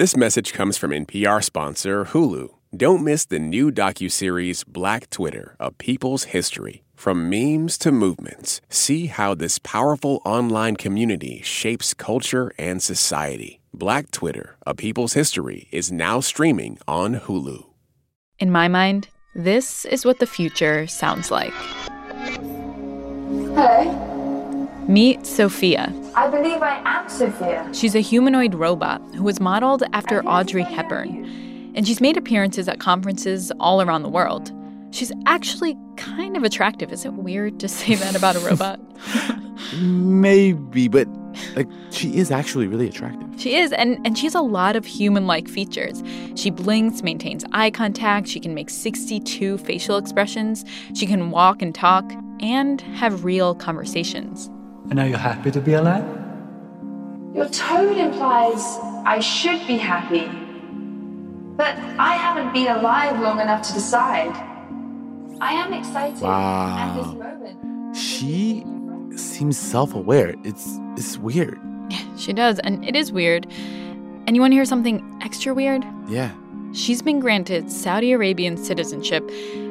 This message comes from NPR sponsor Hulu. Don't miss the new docuseries Black Twitter, A People's History. From memes to movements, see how this powerful online community shapes culture and society. Black Twitter, A People's History is now streaming on Hulu. In my mind, this is what the future sounds like. Hello. Meet Sophia. I believe I am Sophia. She's a humanoid robot who was modeled after Audrey Hepburn, and she's made appearances at conferences all around the world. She's actually kind of attractive. Is it weird to say that about a robot? Maybe, but like she is actually really attractive. She is, and, and she has a lot of human like features. She blinks, maintains eye contact, she can make 62 facial expressions, she can walk and talk, and have real conversations. And are you happy to be alive? Your tone implies I should be happy. But I haven't been alive long enough to decide. I am excited at this Wow. moment. She seems self-aware. It's it's weird. She does, and it is weird. And you want to hear something extra weird? Yeah. She's been granted Saudi Arabian citizenship,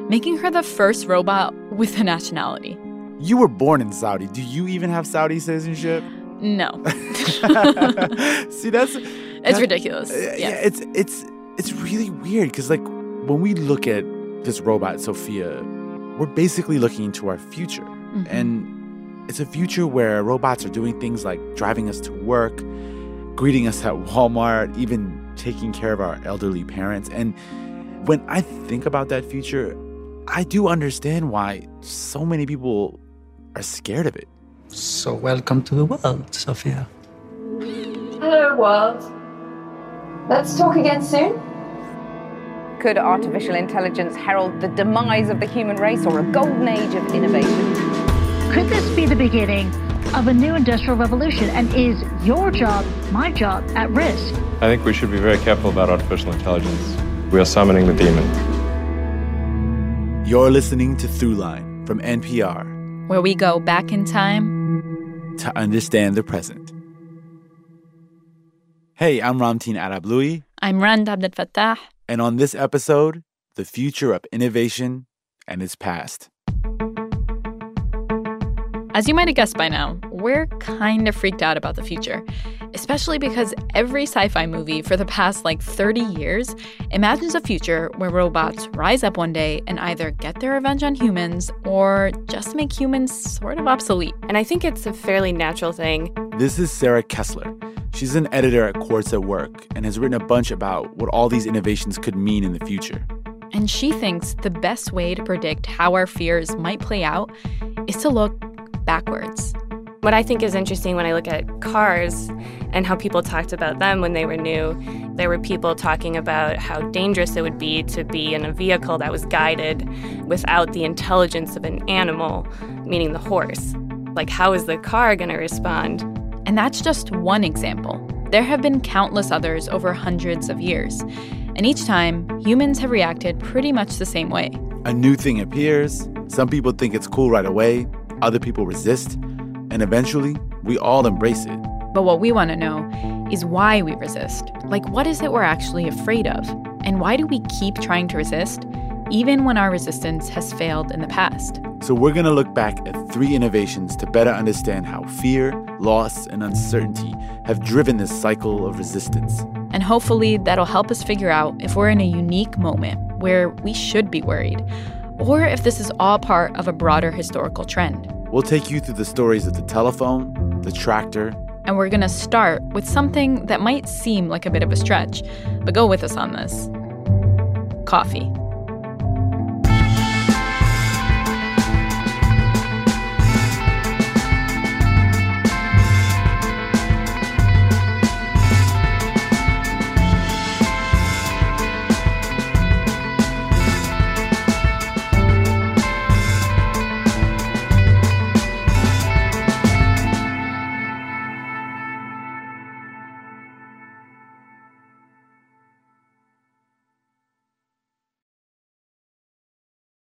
making her the first robot with a nationality. You were born in Saudi. Do you even have Saudi citizenship? No. See, that's It's that- ridiculous. uh, Yeah. it's it's it's really weird because like when we look at this robot Sophia, we're basically looking into our future, Mm-hmm. and it's a future where robots are doing things like driving us to work, greeting us at Walmart, even taking care of our elderly parents. And when I think about that future, I do understand why so many people are scared of it. So welcome to the world, Sophia. Hello, world. Let's talk again soon. Could artificial intelligence herald the demise of the human race or a golden age of innovation? Could this be the beginning of a new industrial revolution? And is your job, my job, at risk? I think we should be very careful about artificial intelligence. We are summoning the demon. You're listening to Throughline from NPR Where we go back in time. to understand the present. Hey, I'm Ramteen Arablouei, I'm Rand Abdel Fattah. and on this episode, the future of innovation and its past. As you might have guessed by now, we're kind of freaked out about the future, especially because every sci fi movie for the past like 30 years imagines a future where robots rise up one day and either get their revenge on humans or just make humans sort of obsolete. And I think it's a fairly natural thing. This is Sarah Kessler. She's an editor at Quartz at Work and has written a bunch about what all these innovations could mean in the future. And she thinks the best way to predict how our fears might play out is to look backwards. What I think is interesting when I look at cars and how people talked about them when they were new, there were people talking about how dangerous it would be to be in a vehicle that was guided without the intelligence of an animal, meaning the horse. Like, how is the car going to respond? And that's just one example. There have been countless others over hundreds of years. And each time, humans have reacted pretty much the same way. A new thing appears, some people think it's cool right away, other people resist, and eventually, we all embrace it. But what we want to know is why we resist. Like, what is it we're actually afraid of? And why do we keep trying to resist, even when our resistance has failed in the past? So, we're going to look back at three innovations to better understand how fear, loss, and uncertainty have driven this cycle of resistance. And hopefully, that'll help us figure out if we're in a unique moment where we should be worried, or if this is all part of a broader historical trend. We'll take you through the stories of the telephone, the tractor, And we're going to start with something that might seem like a bit of a stretch, but go with us on this coffee.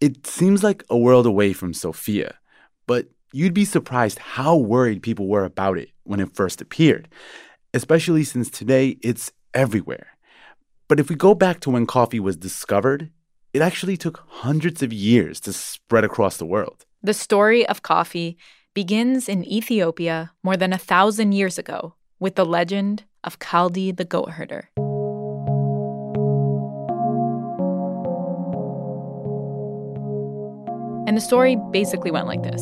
It seems like a world away from Sophia, but you'd be surprised how worried people were about it when it first appeared, especially since today it's everywhere. But if we go back to when coffee was discovered, it actually took hundreds of years to spread across the world. The story of coffee begins in Ethiopia more than a thousand years ago with the legend of Kaldi the goat herder. And the story basically went like this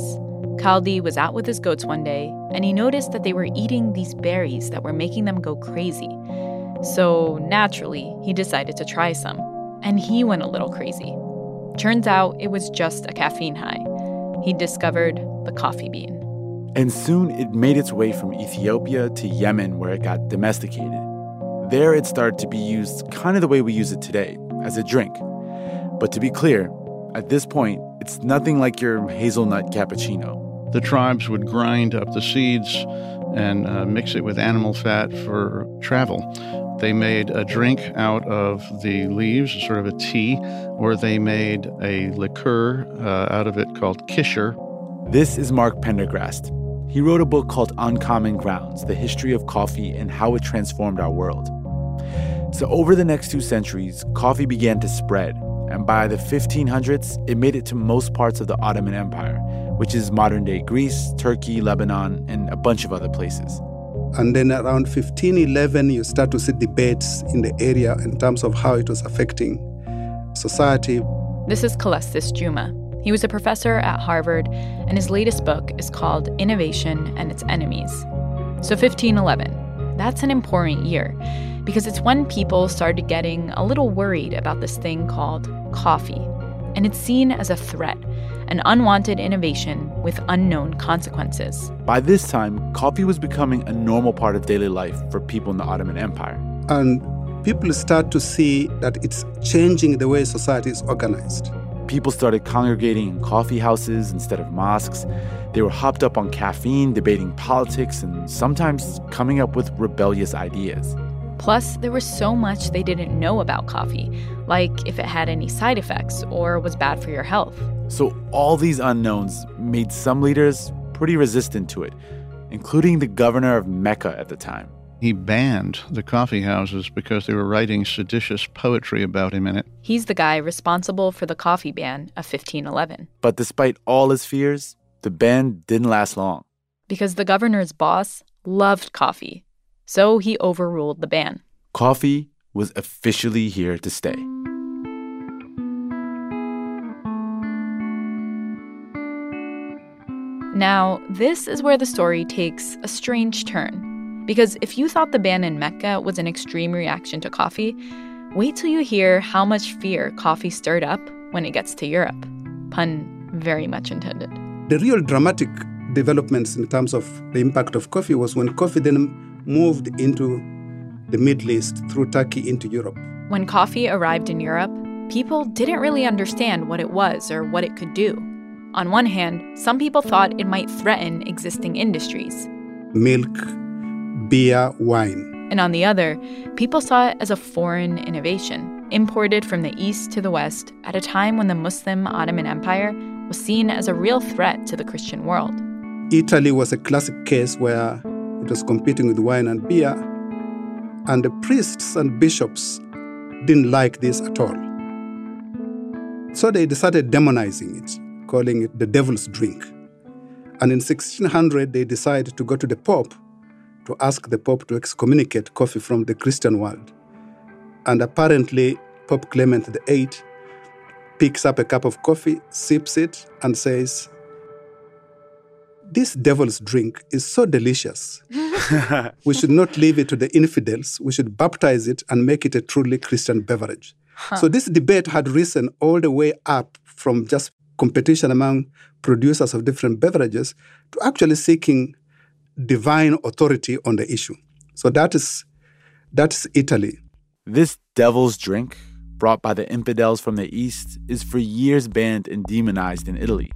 Kaldi was out with his goats one day, and he noticed that they were eating these berries that were making them go crazy. So naturally, he decided to try some, and he went a little crazy. Turns out it was just a caffeine high. He discovered the coffee bean. And soon it made its way from Ethiopia to Yemen, where it got domesticated. There it started to be used kind of the way we use it today, as a drink. But to be clear, at this point, it's nothing like your hazelnut cappuccino. The tribes would grind up the seeds and uh, mix it with animal fat for travel. They made a drink out of the leaves, sort of a tea, or they made a liqueur uh, out of it called kisher. This is Mark Pendergrast. He wrote a book called Uncommon Grounds The History of Coffee and How It Transformed Our World. So, over the next two centuries, coffee began to spread, and by the 1500s, it made it to most parts of the Ottoman Empire, which is modern day Greece, Turkey, Lebanon, and a bunch of other places. And then around 1511, you start to see debates in the area in terms of how it was affecting society. This is Calestous Juma. He was a professor at Harvard, and his latest book is called Innovation and Its Enemies. So, 1511, that's an important year because it's when people started getting a little worried about this thing called coffee. And it's seen as a threat, an unwanted innovation with unknown consequences. By this time, coffee was becoming a normal part of daily life for people in the Ottoman Empire. And people start to see that it's changing the way society is organized. People started congregating in coffee houses instead of mosques. They were hopped up on caffeine, debating politics, and sometimes coming up with rebellious ideas. Plus, there was so much they didn't know about coffee, like if it had any side effects or was bad for your health. So, all these unknowns made some leaders pretty resistant to it, including the governor of Mecca at the time. He banned the coffee houses because they were writing seditious poetry about him in it. He's the guy responsible for the coffee ban of 1511. But despite all his fears, the ban didn't last long. Because the governor's boss loved coffee, so he overruled the ban. Coffee was officially here to stay. Now, this is where the story takes a strange turn. Because if you thought the ban in Mecca was an extreme reaction to coffee, wait till you hear how much fear coffee stirred up when it gets to Europe. Pun very much intended. The real dramatic developments in terms of the impact of coffee was when coffee then moved into the Middle East through Turkey into Europe. When coffee arrived in Europe, people didn't really understand what it was or what it could do. On one hand, some people thought it might threaten existing industries milk, beer, wine. And on the other, people saw it as a foreign innovation, imported from the east to the west at a time when the Muslim Ottoman Empire was seen as a real threat to the Christian world. Italy was a classic case where it was competing with wine and beer, and the priests and bishops didn't like this at all. So they decided demonizing it calling it the devil's drink. And in 1600, they decided to go to the Pope to ask the Pope to excommunicate coffee from the Christian world. And apparently, Pope Clement VIII picks up a cup of coffee, sips it, and says, this devil's drink is so delicious. we should not leave it to the infidels. We should baptize it and make it a truly Christian beverage. Huh. So this debate had risen all the way up from just competition among producers of different beverages to actually seeking divine authority on the issue. So that is that's Italy. This devil's drink, brought by the infidels from the east, is for years banned and demonized in Italy.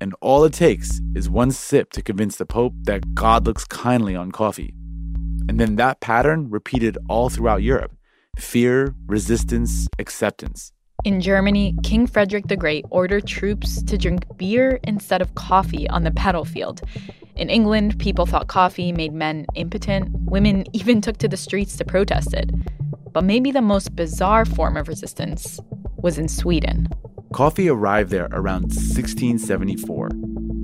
And all it takes is one sip to convince the Pope that God looks kindly on coffee. And then that pattern repeated all throughout Europe fear, resistance, acceptance. In Germany, King Frederick the Great ordered troops to drink beer instead of coffee on the battlefield. In England, people thought coffee made men impotent. Women even took to the streets to protest it. But maybe the most bizarre form of resistance was in Sweden. Coffee arrived there around 1674,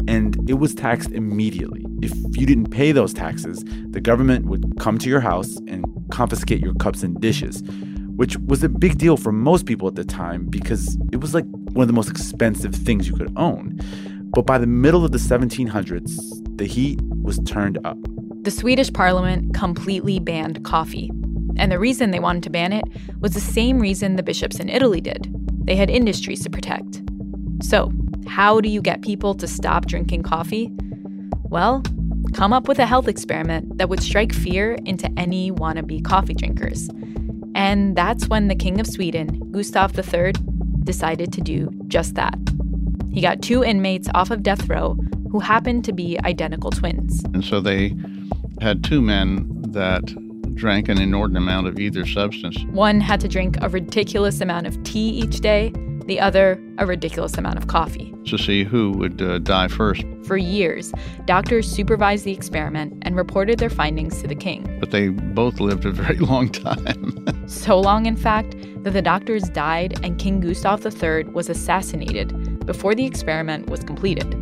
and it was taxed immediately. If you didn't pay those taxes, the government would come to your house and confiscate your cups and dishes, which was a big deal for most people at the time because it was like one of the most expensive things you could own. But by the middle of the 1700s, the heat was turned up. The Swedish parliament completely banned coffee. And the reason they wanted to ban it was the same reason the bishops in Italy did they had industries to protect. So, how do you get people to stop drinking coffee? Well, come up with a health experiment that would strike fear into any wannabe coffee drinkers. And that's when the King of Sweden, Gustav III, decided to do just that. He got two inmates off of death row who happened to be identical twins. And so they had two men that drank an inordinate amount of either substance. One had to drink a ridiculous amount of tea each day, the other, a ridiculous amount of coffee. To see who would uh, die first. For years, doctors supervised the experiment and reported their findings to the king. But they both lived a very long time. so long, in fact, that the doctors died and King Gustav III was assassinated before the experiment was completed.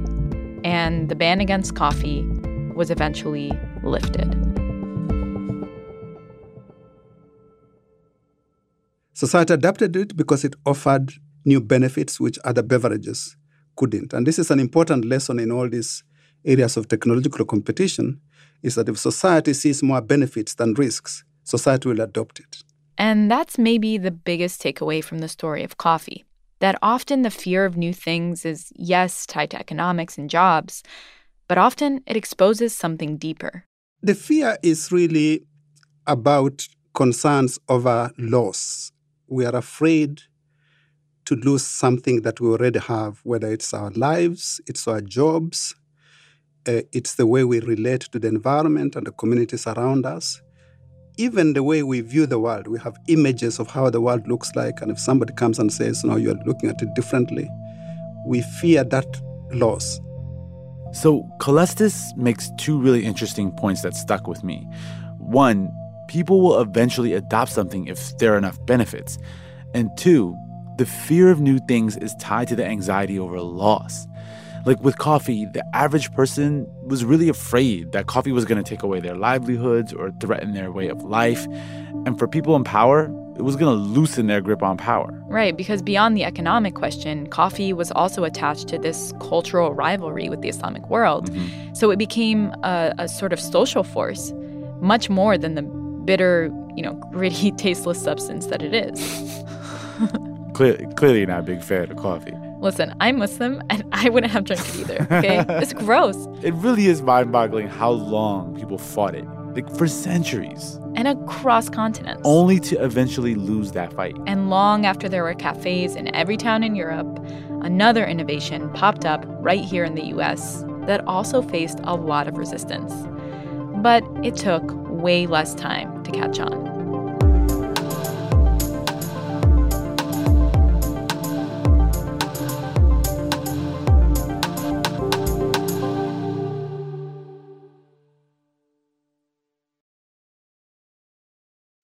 And the ban against coffee was eventually lifted. Society adapted it because it offered new benefits which other beverages couldn't. And this is an important lesson in all these areas of technological competition is that if society sees more benefits than risks, society will adopt it. And that's maybe the biggest takeaway from the story of coffee that often the fear of new things is, yes, tied to economics and jobs, but often it exposes something deeper. The fear is really about concerns over loss we are afraid to lose something that we already have, whether it's our lives, it's our jobs, uh, it's the way we relate to the environment and the communities around us, even the way we view the world. We have images of how the world looks like, and if somebody comes and says, "No, you're looking at it differently," we fear that loss. So Calestous makes two really interesting points that stuck with me. One, people will eventually adopt something if there are enough benefits. And two, the fear of new things is tied to the anxiety over loss. Like with coffee, the average person was really afraid that coffee was going to take away their livelihoods or threaten their way of life. And for people in power, it was going to loosen their grip on power. Right, because beyond the economic question, coffee was also attached to this cultural rivalry with the Islamic world. Mm-hmm. So it became a, a sort of social force, much more than the bitter, you know, gritty, tasteless substance that it is. Clear, clearly not a big fan of coffee. Listen, I'm Muslim and I wouldn't have drank it either, okay? it's gross. It really is mind boggling how long people fought it. Like for centuries. And across continents. Only to eventually lose that fight. And long after there were cafes in every town in Europe, another innovation popped up right here in the US that also faced a lot of resistance. But it took way less time to catch on.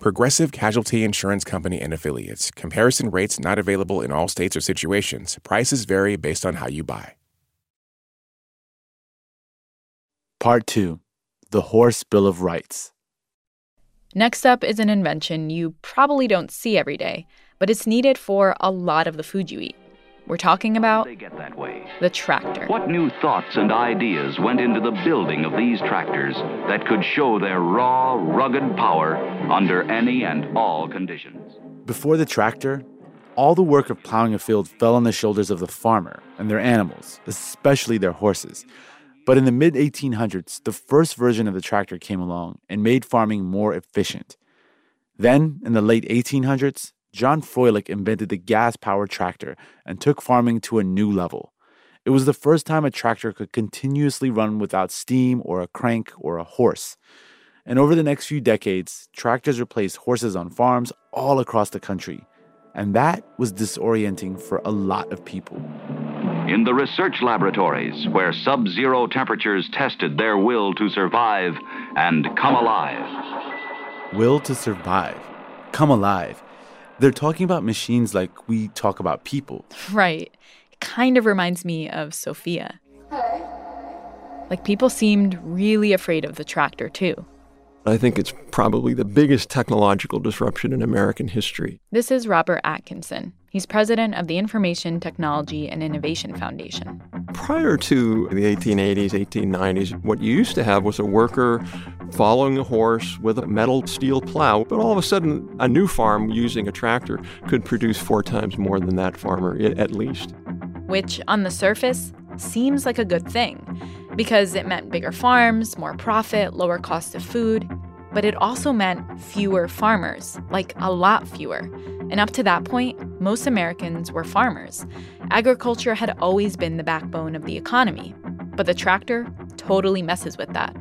Progressive Casualty Insurance Company and Affiliates. Comparison rates not available in all states or situations. Prices vary based on how you buy. Part 2 The Horse Bill of Rights. Next up is an invention you probably don't see every day, but it's needed for a lot of the food you eat. We're talking about the tractor. What new thoughts and ideas went into the building of these tractors that could show their raw, rugged power under any and all conditions? Before the tractor, all the work of plowing a field fell on the shoulders of the farmer and their animals, especially their horses. But in the mid 1800s, the first version of the tractor came along and made farming more efficient. Then, in the late 1800s, John Froelich invented the gas powered tractor and took farming to a new level. It was the first time a tractor could continuously run without steam or a crank or a horse. And over the next few decades, tractors replaced horses on farms all across the country. And that was disorienting for a lot of people. In the research laboratories, where sub zero temperatures tested their will to survive and come alive. Will to survive, come alive. They're talking about machines like we talk about people. Right. It kind of reminds me of Sophia. Like people seemed really afraid of the tractor, too. I think it's probably the biggest technological disruption in American history. This is Robert Atkinson. He's president of the Information Technology and Innovation Foundation. Prior to the 1880s, 1890s, what you used to have was a worker following a horse with a metal steel plow. But all of a sudden, a new farm using a tractor could produce four times more than that farmer, at least. Which, on the surface, seems like a good thing because it meant bigger farms, more profit, lower cost of food. But it also meant fewer farmers, like a lot fewer. And up to that point, most Americans were farmers. Agriculture had always been the backbone of the economy. But the tractor totally messes with that.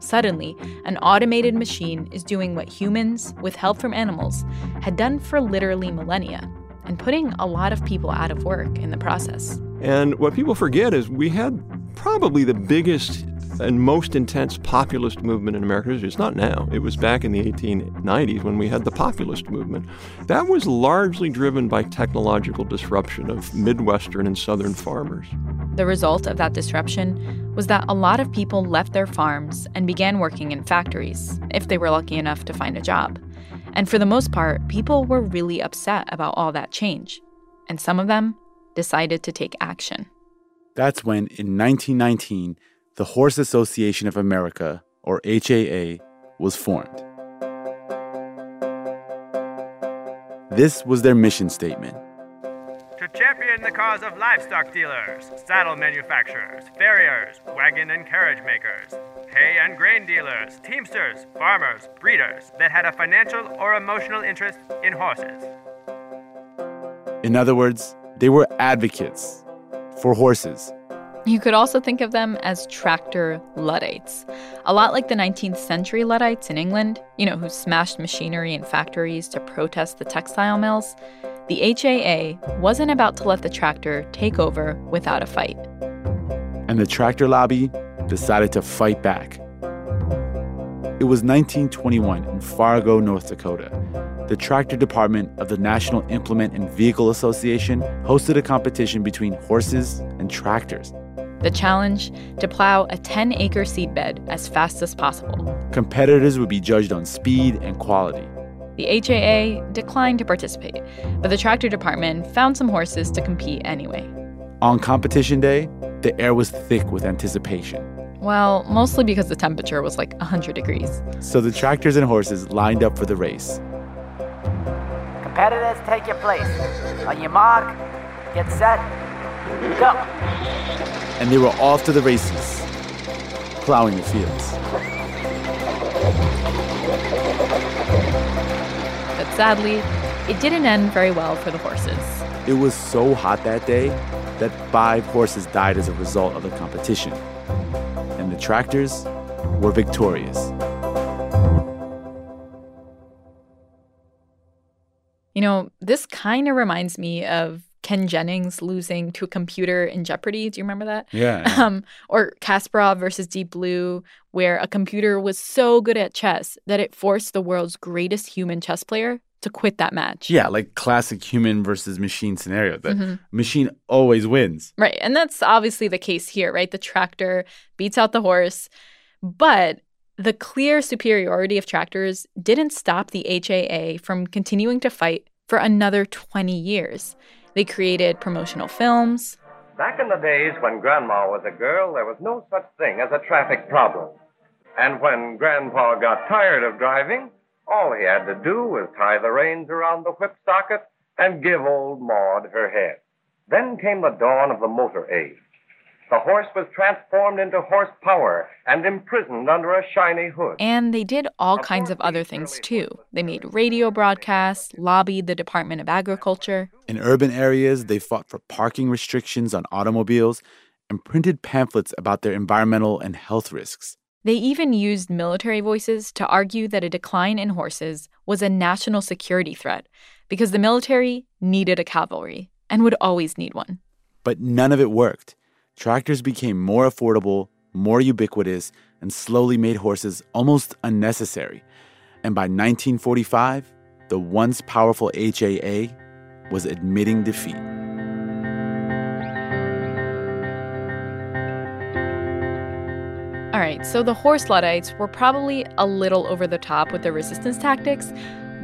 Suddenly, an automated machine is doing what humans, with help from animals, had done for literally millennia, and putting a lot of people out of work in the process. And what people forget is we had probably the biggest and most intense populist movement in American history. It's not now. It was back in the 1890s when we had the populist movement. That was largely driven by technological disruption of Midwestern and Southern farmers. The result of that disruption was that a lot of people left their farms and began working in factories, if they were lucky enough to find a job. And for the most part, people were really upset about all that change. And some of them decided to take action. That's when, in 1919, the Horse Association of America, or HAA, was formed. This was their mission statement to champion the cause of livestock dealers, saddle manufacturers, farriers, wagon and carriage makers, hay and grain dealers, teamsters, farmers, breeders that had a financial or emotional interest in horses. In other words, they were advocates for horses. You could also think of them as tractor Luddites, a lot like the 19th century Luddites in England, you know, who smashed machinery in factories to protest the textile mills. The HAA wasn't about to let the tractor take over without a fight. And the tractor lobby decided to fight back. It was 1921 in Fargo, North Dakota. The tractor department of the National Implement and Vehicle Association hosted a competition between horses and tractors. The challenge to plow a 10 acre seedbed as fast as possible. Competitors would be judged on speed and quality. The HAA declined to participate, but the tractor department found some horses to compete anyway. On competition day, the air was thick with anticipation. Well, mostly because the temperature was like 100 degrees. So the tractors and horses lined up for the race. Competitors, take your place. On your mark, get set, go. And they were off to the races, plowing the fields. But sadly, it didn't end very well for the horses. It was so hot that day that five horses died as a result of the competition. And the tractors were victorious. You know, this kind of reminds me of Ken Jennings losing to a computer in Jeopardy. Do you remember that? Yeah. Um, or Kasparov versus Deep Blue, where a computer was so good at chess that it forced the world's greatest human chess player to quit that match. Yeah, like classic human versus machine scenario. The Mhm. machine always wins. Right. And that's obviously the case here, right? The tractor beats out the horse. But the clear superiority of tractors didn't stop the HAA from continuing to fight for another 20 years. They created promotional films. Back in the days when Grandma was a girl, there was no such thing as a traffic problem. And when Grandpa got tired of driving, all he had to do was tie the reins around the whip socket and give old Maud her head. Then came the dawn of the motor age. The horse was transformed into horsepower and imprisoned under a shiny hood. And they did all kinds of other things too. They made radio broadcasts, lobbied the Department of Agriculture. In urban areas, they fought for parking restrictions on automobiles and printed pamphlets about their environmental and health risks. They even used military voices to argue that a decline in horses was a national security threat because the military needed a cavalry and would always need one. But none of it worked. Tractors became more affordable, more ubiquitous, and slowly made horses almost unnecessary. And by 1945, the once powerful HAA was admitting defeat. All right, so the horse Luddites were probably a little over the top with their resistance tactics,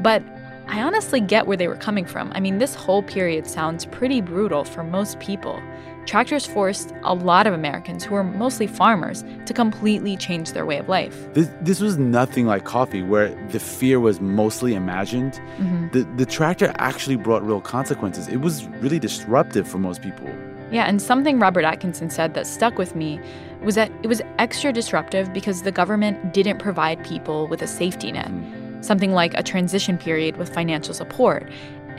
but I honestly get where they were coming from. I mean, this whole period sounds pretty brutal for most people. Tractors forced a lot of Americans, who were mostly farmers, to completely change their way of life. This, this was nothing like coffee, where the fear was mostly imagined. Mhm. The, the tractor actually brought real consequences. It was really disruptive for most people. Yeah, and something Robert Atkinson said that stuck with me was that it was extra disruptive because the government didn't provide people with a safety net, something like a transition period with financial support.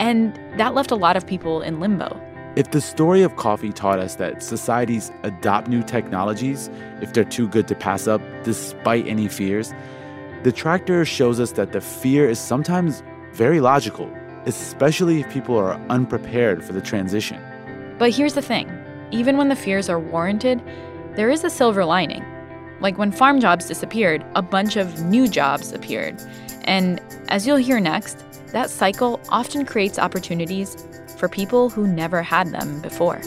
And that left a lot of people in limbo. If the story of coffee taught us that societies adopt new technologies if they're too good to pass up despite any fears, the tractor shows us that the fear is sometimes very logical, especially if people are unprepared for the transition. But here's the thing even when the fears are warranted, there is a silver lining. Like when farm jobs disappeared, a bunch of new jobs appeared. And as you'll hear next, that cycle often creates opportunities for people who never had them before.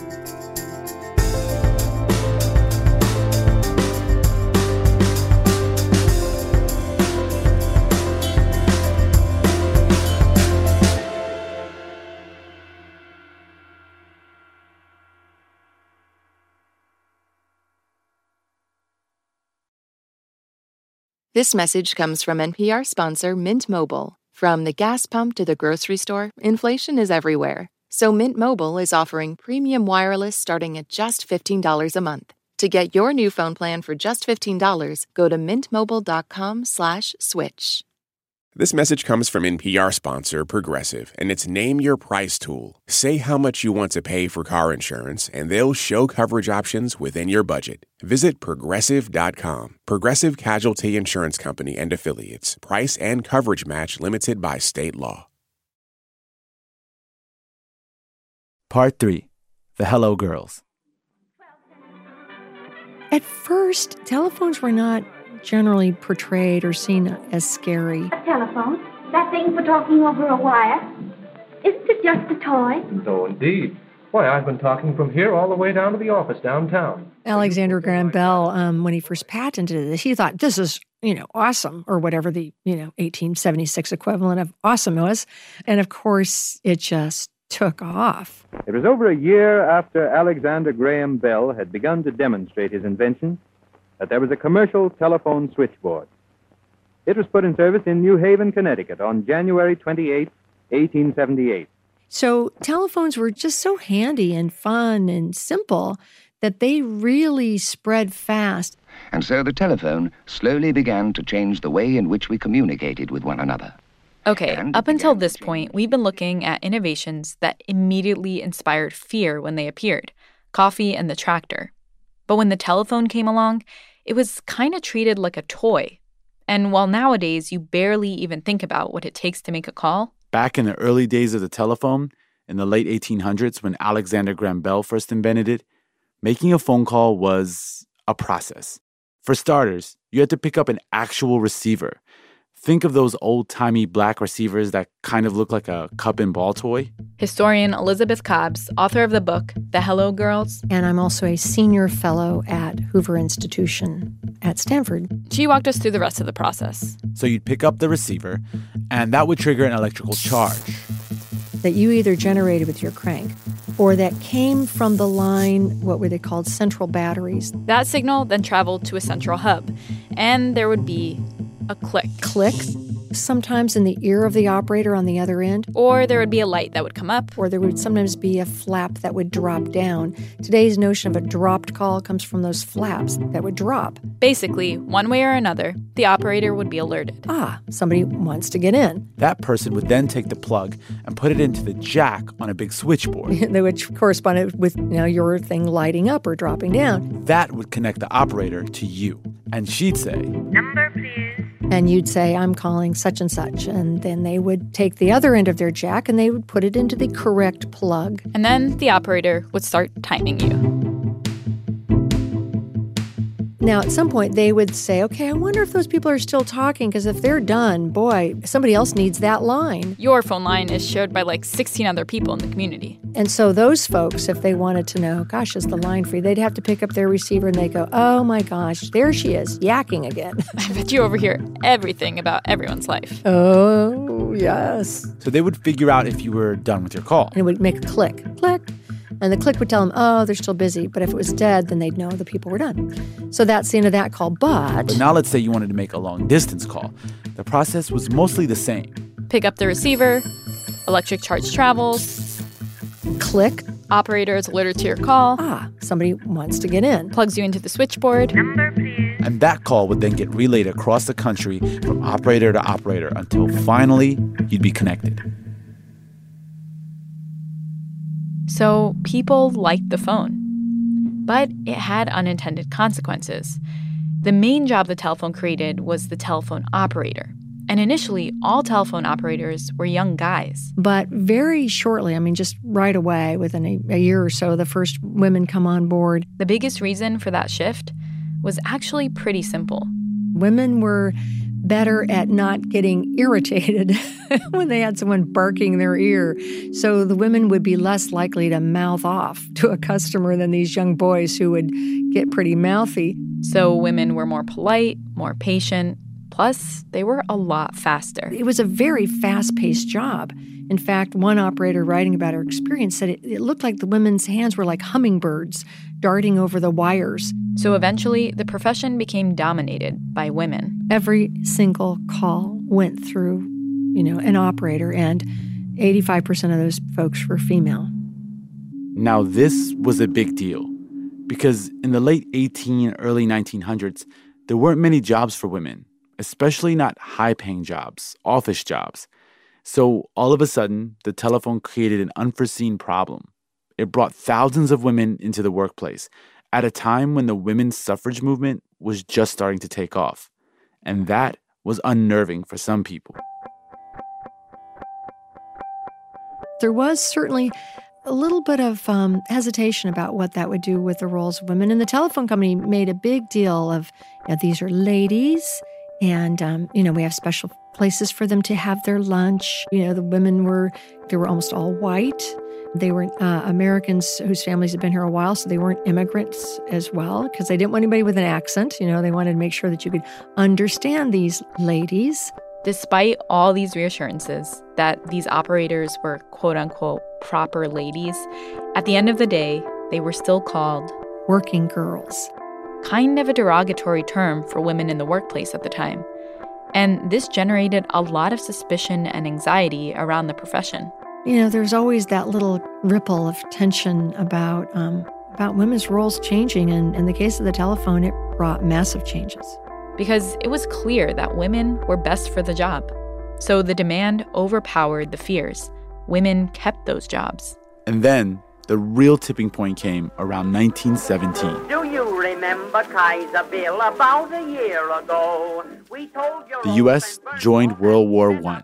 This message comes from NPR sponsor Mint Mobile. From the gas pump to the grocery store, inflation is everywhere. So Mint Mobile is offering premium wireless starting at just $15 a month. To get your new phone plan for just $15, go to mintmobile.com/switch. This message comes from NPR sponsor Progressive and its Name Your Price tool. Say how much you want to pay for car insurance, and they'll show coverage options within your budget. Visit progressive.com. Progressive Casualty Insurance Company and Affiliates. Price and coverage match limited by state law. Part 3 The Hello Girls. At first, telephones were not generally portrayed or seen as scary. A telephone? That thing for talking over a wire? Isn't it just a toy? No, indeed. Why, I've been talking from here all the way down to the office downtown. Alexander Graham Bell, um, when he first patented this, he thought this is, you know, awesome, or whatever the, you know, 1876 equivalent of awesome was. And of course, it just took off. It was over a year after Alexander Graham Bell had begun to demonstrate his invention that there was a commercial telephone switchboard. It was put in service in New Haven, Connecticut on January 28, 1878. So telephones were just so handy and fun and simple that they really spread fast. And so the telephone slowly began to change the way in which we communicated with one another. Okay, up until this point, we've been looking at innovations that immediately inspired fear when they appeared coffee and the tractor. But when the telephone came along, it was kind of treated like a toy. And while nowadays you barely even think about what it takes to make a call, Back in the early days of the telephone, in the late 1800s when Alexander Graham Bell first invented it, making a phone call was a process. For starters, you had to pick up an actual receiver. Think of those old timey black receivers that kind of look like a cup and ball toy. Historian Elizabeth Cobbs, author of the book The Hello Girls. And I'm also a senior fellow at Hoover Institution at Stanford. She walked us through the rest of the process. So you'd pick up the receiver, and that would trigger an electrical charge. That you either generated with your crank or that came from the line, what were they called? Central batteries. That signal then traveled to a central hub, and there would be a click. Click, sometimes in the ear of the operator on the other end. Or there would be a light that would come up. Or there would sometimes be a flap that would drop down. Today's notion of a dropped call comes from those flaps that would drop. Basically, one way or another, the operator would be alerted. Ah, somebody wants to get in. That person would then take the plug and put it into the jack on a big switchboard. Which corresponded with you know, your thing lighting up or dropping down. That would connect the operator to you. And she'd say, Number, please and you'd say, I'm calling such and such. And then they would take the other end of their jack and they would put it into the correct plug. And then the operator would start timing you. Now, at some point, they would say, okay, I wonder if those people are still talking, because if they're done, boy, somebody else needs that line. Your phone line is shared by like 16 other people in the community. And so, those folks, if they wanted to know, gosh, is the line free, they'd have to pick up their receiver and they go, oh my gosh, there she is, yakking again. I bet you overhear everything about everyone's life. Oh, yes. So, they would figure out if you were done with your call. And it would make a click, click. And the click would tell them, oh, they're still busy. But if it was dead, then they'd know the people were done. So that's the end of that call. But, but now let's say you wanted to make a long distance call. The process was mostly the same. Pick up the receiver, electric charge travels, click. Operator is alerted to your call. Ah, somebody wants to get in. Plugs you into the switchboard. Number, please. And that call would then get relayed across the country from operator to operator until finally you'd be connected. So people liked the phone. But it had unintended consequences. The main job the telephone created was the telephone operator. And initially, all telephone operators were young guys. But very shortly, I mean, just right away, within a, a, year or so, the first women come on board. The biggest reason for that shift was actually pretty simple. Women were better at not getting irritated when they had someone barking their ear. So the women would be less likely to mouth off to a customer than these young boys who would get pretty mouthy. So women were more polite, more patient. Plus, they were a lot faster. It was a very fast paced job. In fact, one operator writing about her experience said it, it looked like the women's hands were like hummingbirds darting over the wires. So eventually, the profession became dominated by women. Every single call went through, you know, an operator, and 85% of those folks were female. Now, this was a big deal because in the late 18, early 1900s, there weren't many jobs for women, especially not high paying jobs, office jobs. So all of a sudden, the telephone created an unforeseen problem. It brought thousands of women into the workplace at a time when the women's suffrage movement was just starting to take off. And that was unnerving for some people. There was certainly a little bit of um, hesitation about what that would do with the roles of women. And the telephone company made a big deal of you know, these are ladies, and um, you know we have special places for them to have their lunch. You know, the women were, they were almost all white. They were uh, Americans whose families had been here a while, so they weren't immigrants as well, because they didn't want anybody with an accent. You know, they wanted to make sure that you could understand these ladies. Despite all these reassurances that these operators were quote unquote proper ladies, at the end of the day, they were still called working girls. Kind of a derogatory term for women in the workplace at the time. And this generated a lot of suspicion and anxiety around the profession. You know, there's always that little ripple of tension about um, about women's roles changing, and in the case of the telephone, it brought massive changes. Because it was clear that women were best for the job. So the demand overpowered the fears. Women kept those jobs. And then the real tipping point came around 1917. Do you remember Kaiser Bill about a year ago? We told you. the U.S. joined World War I.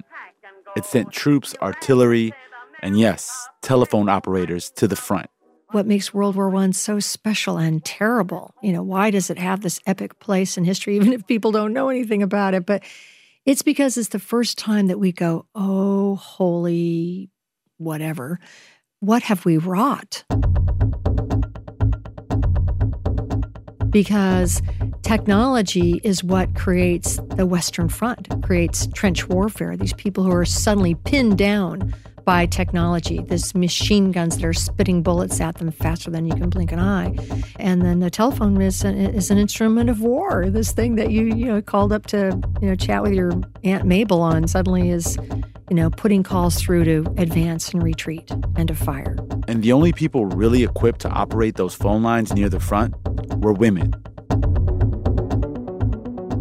It sent troops, artillery, And yes, telephone operators to the front. What makes World War I so special and terrible? You know, why does it have this epic place in history, even if people don't know anything about it? But it's because it's the first time that we go, oh, holy whatever. What have we wrought? Because technology is what creates the Western Front, creates trench warfare. These people who are suddenly pinned down by technology, this machine guns that are spitting bullets at them faster than you can blink an eye. And then the telephone is an, is an instrument of war. This thing that you you know called up to you know chat with your aunt Mabel on suddenly is you know putting calls through to advance and retreat and to fire. And the only people really equipped to operate those phone lines near the front were women.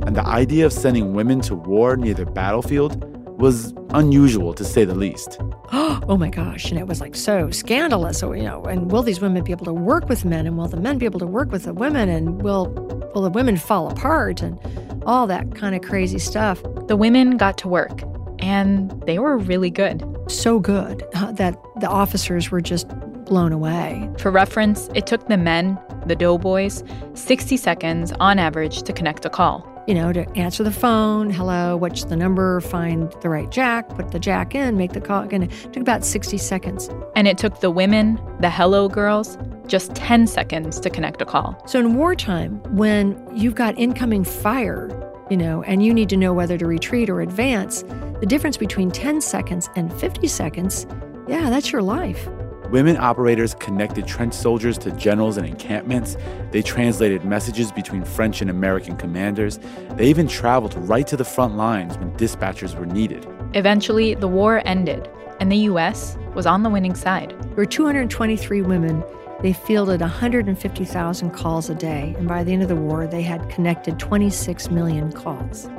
And the idea of sending women to war near the battlefield was unusual to say the least. oh my gosh. And it was like so scandalous. So, you know, and will these women be able to work with men? And will the men be able to work with the women? And will will the women fall apart? And all that kind of crazy stuff. The women got to work and they were really good. So good uh, that the officers were just blown away. For reference, it took the men, the doughboys, 60 seconds on average to connect a call you know, to answer the phone, hello, what's the number, find the right jack, put the jack in, make the call. And it took about 60 seconds. And it took the women, the hello girls, just 10 seconds to connect a call. So in wartime, when you've got incoming fire, you know, and you need to know whether to retreat or advance, the difference between 10 seconds and 50 seconds, yeah, that's your life. Women operators connected trench soldiers to generals and encampments. They translated messages between French and American commanders. They even traveled right to the front lines when dispatchers were needed. Eventually, the war ended, and the U.S. was on the winning side. There were 223 women. They fielded 150,000 calls a day, and by the end of the war, they had connected 26 million calls.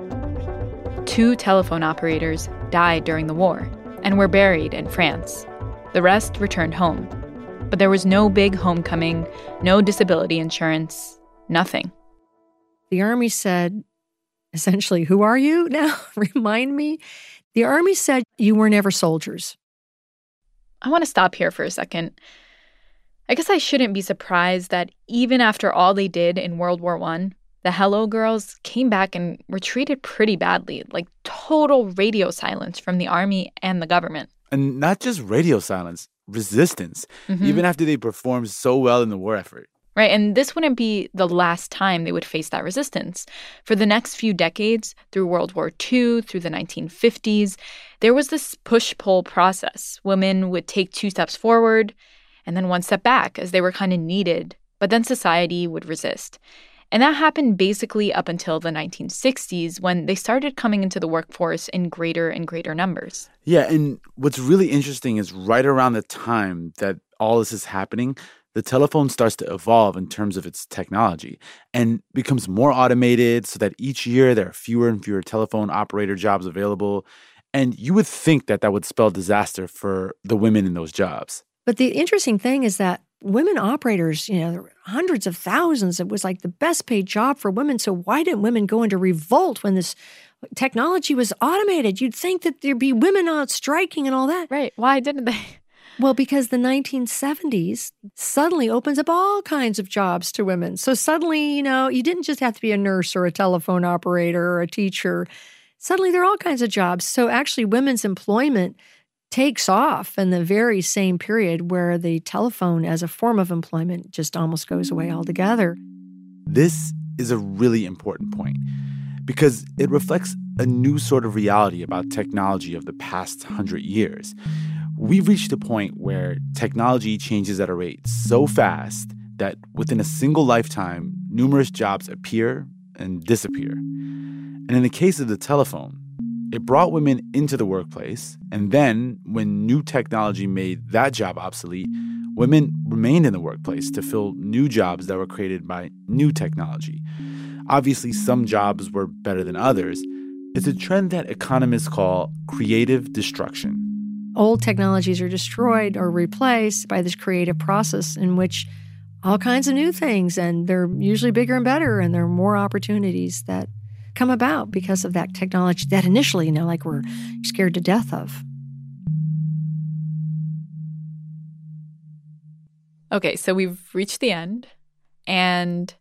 Two telephone operators died during the war and were buried in France. The rest returned home. But there was no big homecoming, no disability insurance, nothing. The Army said, essentially, Who are you now? Remind me. The Army said, You were never soldiers. I want to stop here for a second. I guess I shouldn't be surprised that even after all they did in World War I, the Hello Girls came back and were treated pretty badly, like total radio silence from the Army and the government. And not just radio silence, resistance, mm-hmm. even after they performed so well in the war effort. Right. And this wouldn't be the last time they would face that resistance. For the next few decades, through World War II, through the 1950s, there was this push pull process. Women would take two steps forward and then one step back as they were kind of needed, but then society would resist. And that happened basically up until the 1960s when they started coming into the workforce in greater and greater numbers. Yeah, and what's really interesting is right around the time that all this is happening, the telephone starts to evolve in terms of its technology and becomes more automated so that each year there are fewer and fewer telephone operator jobs available. And you would think that that would spell disaster for the women in those jobs. But the interesting thing is that women operators, you know, hundreds of thousands. It was like the best paid job for women. So why didn't women go into revolt when this technology was automated? You'd think that there'd be women out striking and all that. Right. Why didn't they? Well, because the 1970s suddenly opens up all kinds of jobs to women. So suddenly, you know, you didn't just have to be a nurse or a telephone operator or a teacher. Suddenly, there are all kinds of jobs. So actually, women's employment takes off in the very same period where the telephone as a form of employment just almost goes away altogether. This is a really important point because it reflects a new sort of reality about technology of the past hundred years. We've reached a point where technology changes at a rate so fast that within a single lifetime, numerous jobs appear and disappear. And in the case of the telephone, it brought women into the workplace, and then, when new technology made that job obsolete, women remained in the workplace to fill new jobs that were created by new technology. Obviously, some jobs were better than others. It's a trend that economists call creative destruction. Old technologies are destroyed or replaced by this creative process in which all kinds of new things, and they're usually bigger and better, and there are more opportunities that come about because of that technology that initially, you know, like we're scared to death of. Okay, so we've reached the end. And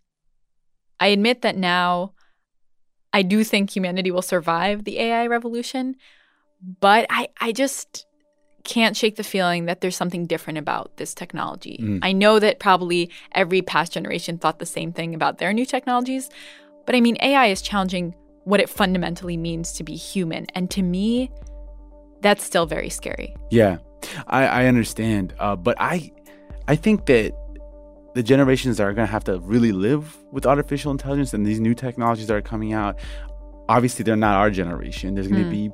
I admit that now I do think humanity will survive the AI revolution, but I, I just can't shake the feeling that there's something different about this technology. Mm. I know that probably every past generation thought the same thing about their new technologies, but I mean, AI is challenging what it fundamentally means to be human. And to me, that's still very scary. Yeah, I, I understand. Uh, but I, I think that the generations that are going to have to really live with artificial intelligence and these new technologies that are coming out, obviously they're not our generation. There's going to Hmm. be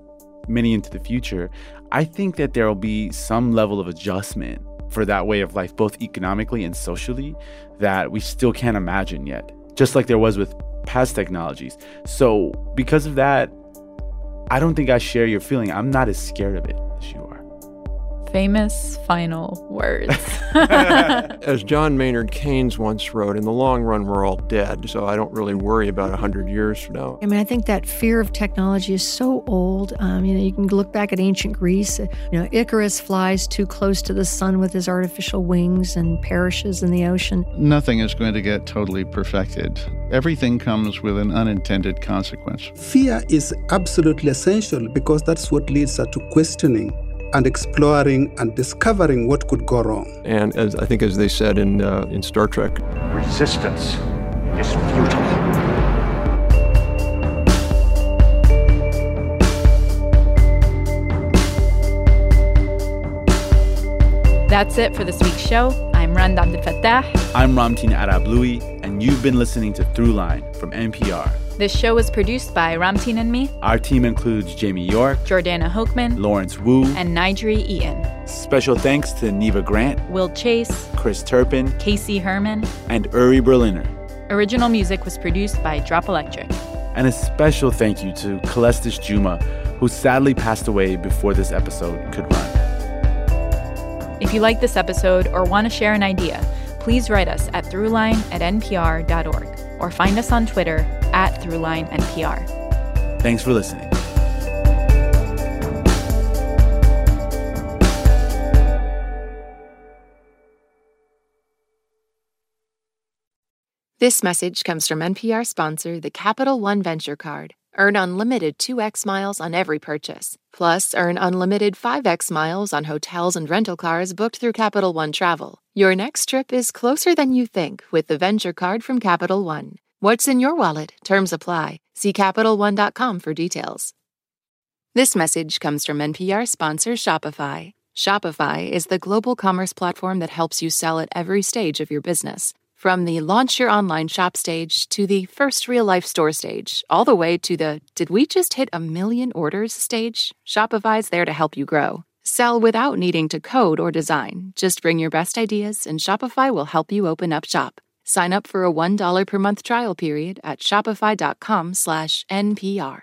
many into the future. I think that there will be some level of adjustment for that way of life, both economically and socially, that we still can't imagine yet, just like there was with past technologies. So, because of that, I don't think I share your feeling. I'm not as scared of it as you. Famous final words. As John Maynard Keynes once wrote, in the long run, we're all dead, so I don't really worry about 100 years from now. I mean, I think that fear of technology is so old. Um, you know, you can look back at ancient Greece. uh, You know, Icarus flies too close to the sun with his artificial wings and perishes in the ocean. Nothing is going to get totally perfected. Everything comes with an unintended consequence. Fear is absolutely essential because that's what leads us to questioning and exploring and discovering what could go wrong. And as I think, as they said in uh, in Star Trek, resistance is futile. That's it for this week's show. I'm Rand Abdel Fattah. I'm Ramtin Arablouei, and you've been listening to Throughline from NPR. This show was produced by Ramtin and me, Our team includes Jamie York, Jordana Hochman, Lawrence Wu, and Njeri Eaton. Special thanks to Neva Grant, Will Chase, Chris Turpin, Casey Herman. and Uri Berliner. Original music was produced by Drop Electric. And a special thank you to Calestous Juma, who sadly passed away before this episode could run. If you like this episode or want to share an idea, please write us at throughline at npr.org or find us on Twitter at Throughline NPR. Thanks for listening. This message comes from NPR sponsor, the Capital One Venture Card. Earn unlimited 2x miles on every purchase. Plus, earn unlimited 5x miles on hotels and rental cars booked through Capital One Travel. Your next trip is closer than you think with the Venture Card from Capital One. What's in your wallet? Terms apply. See CapitalOne.com for details. This message comes from NPR sponsor Shopify. Shopify is the global commerce platform that helps you sell at every stage of your business. From the launch your online shop stage to the first real life store stage, all the way to the did we just hit a million orders stage, Shopify's there to help you grow. Sell without needing to code or design. Just bring your best ideas and Shopify will help you open up shop. Sign up for a $1 per month trial period at shopify.com slash NPR.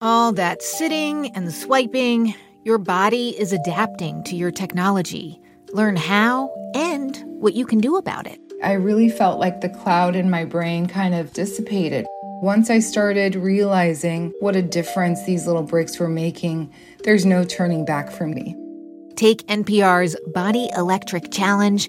All that sitting and swiping, your body is adapting to your technology. Learn how and what you can do about it. I really felt like the cloud in my brain kind of dissipated. Once I started realizing what a difference these little breaks were making, there's no turning back for me. Take NPR's Body Electric Challenge.